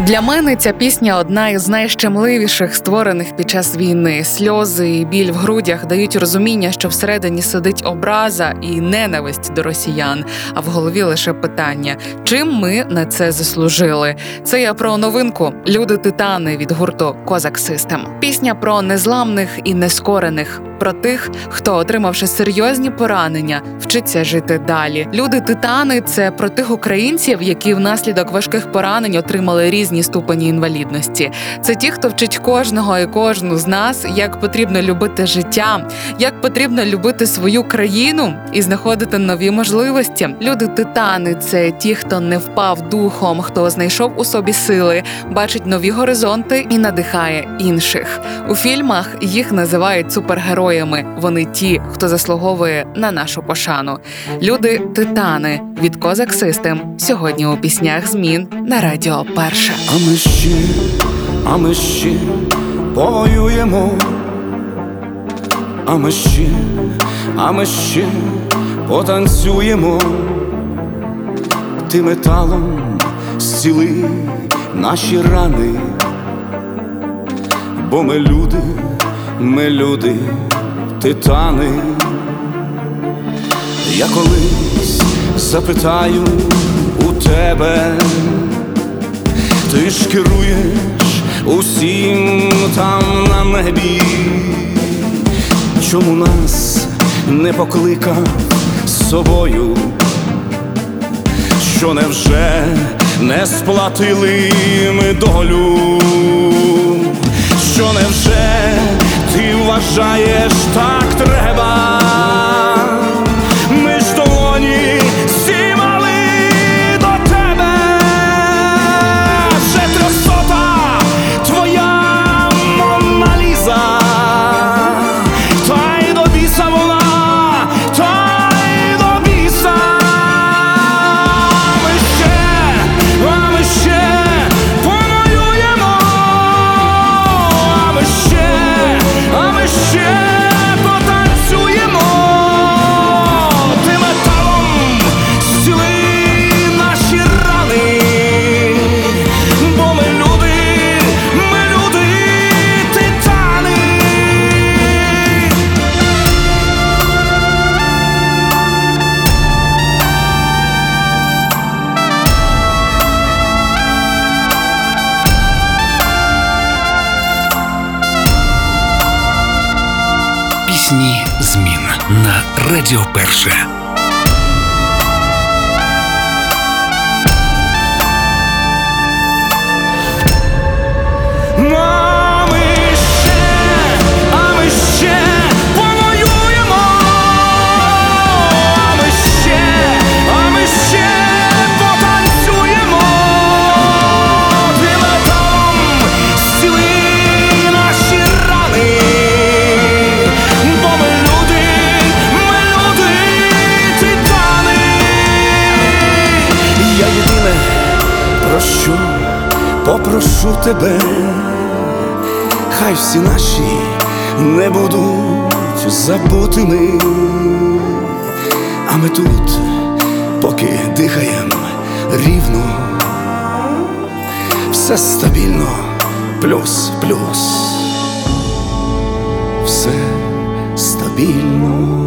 Для мене ця пісня одна із найщемливіших, створених під час війни. Сльози і біль в грудях дають розуміння, що всередині сидить образа і ненависть до росіян. А в голові лише питання: чим ми на це заслужили? Це я про новинку Люди титани від гурту Козак Систем. Пісня про незламних і нескорених. Про тих, хто, отримавши серйозні поранення, вчиться жити далі. Люди титани це про тих українців, які внаслідок важких поранень отримали різні ступені інвалідності. Це ті, хто вчить кожного і кожну з нас, як потрібно любити життя, як потрібно любити свою країну і знаходити нові можливості. Люди титани це ті, хто не впав духом, хто знайшов у собі сили, бачить нові горизонти і надихає інших. У фільмах їх називають супергероями. Вони ті, хто заслуговує на нашу пошану. Люди титани від Козак Систем сьогодні у піснях змін на радіо Перше. А ми ще, а ми ще повоюємо. А ми ще, а ми ще потанцюємо. Ти металом зціли наші рани. Бо ми люди, ми люди, титани. Я колись запитаю у тебе. Ти ж керуєш усім там на небі, чому нас не покликав з собою, що невже не сплатили ми долю, що невже ти вважаєш Пісні змін на Радіо Перше. Попрошу тебе, хай всі наші не будуть забутими, а ми тут, поки дихаєм рівно, все стабільно, плюс, плюс, все стабільно.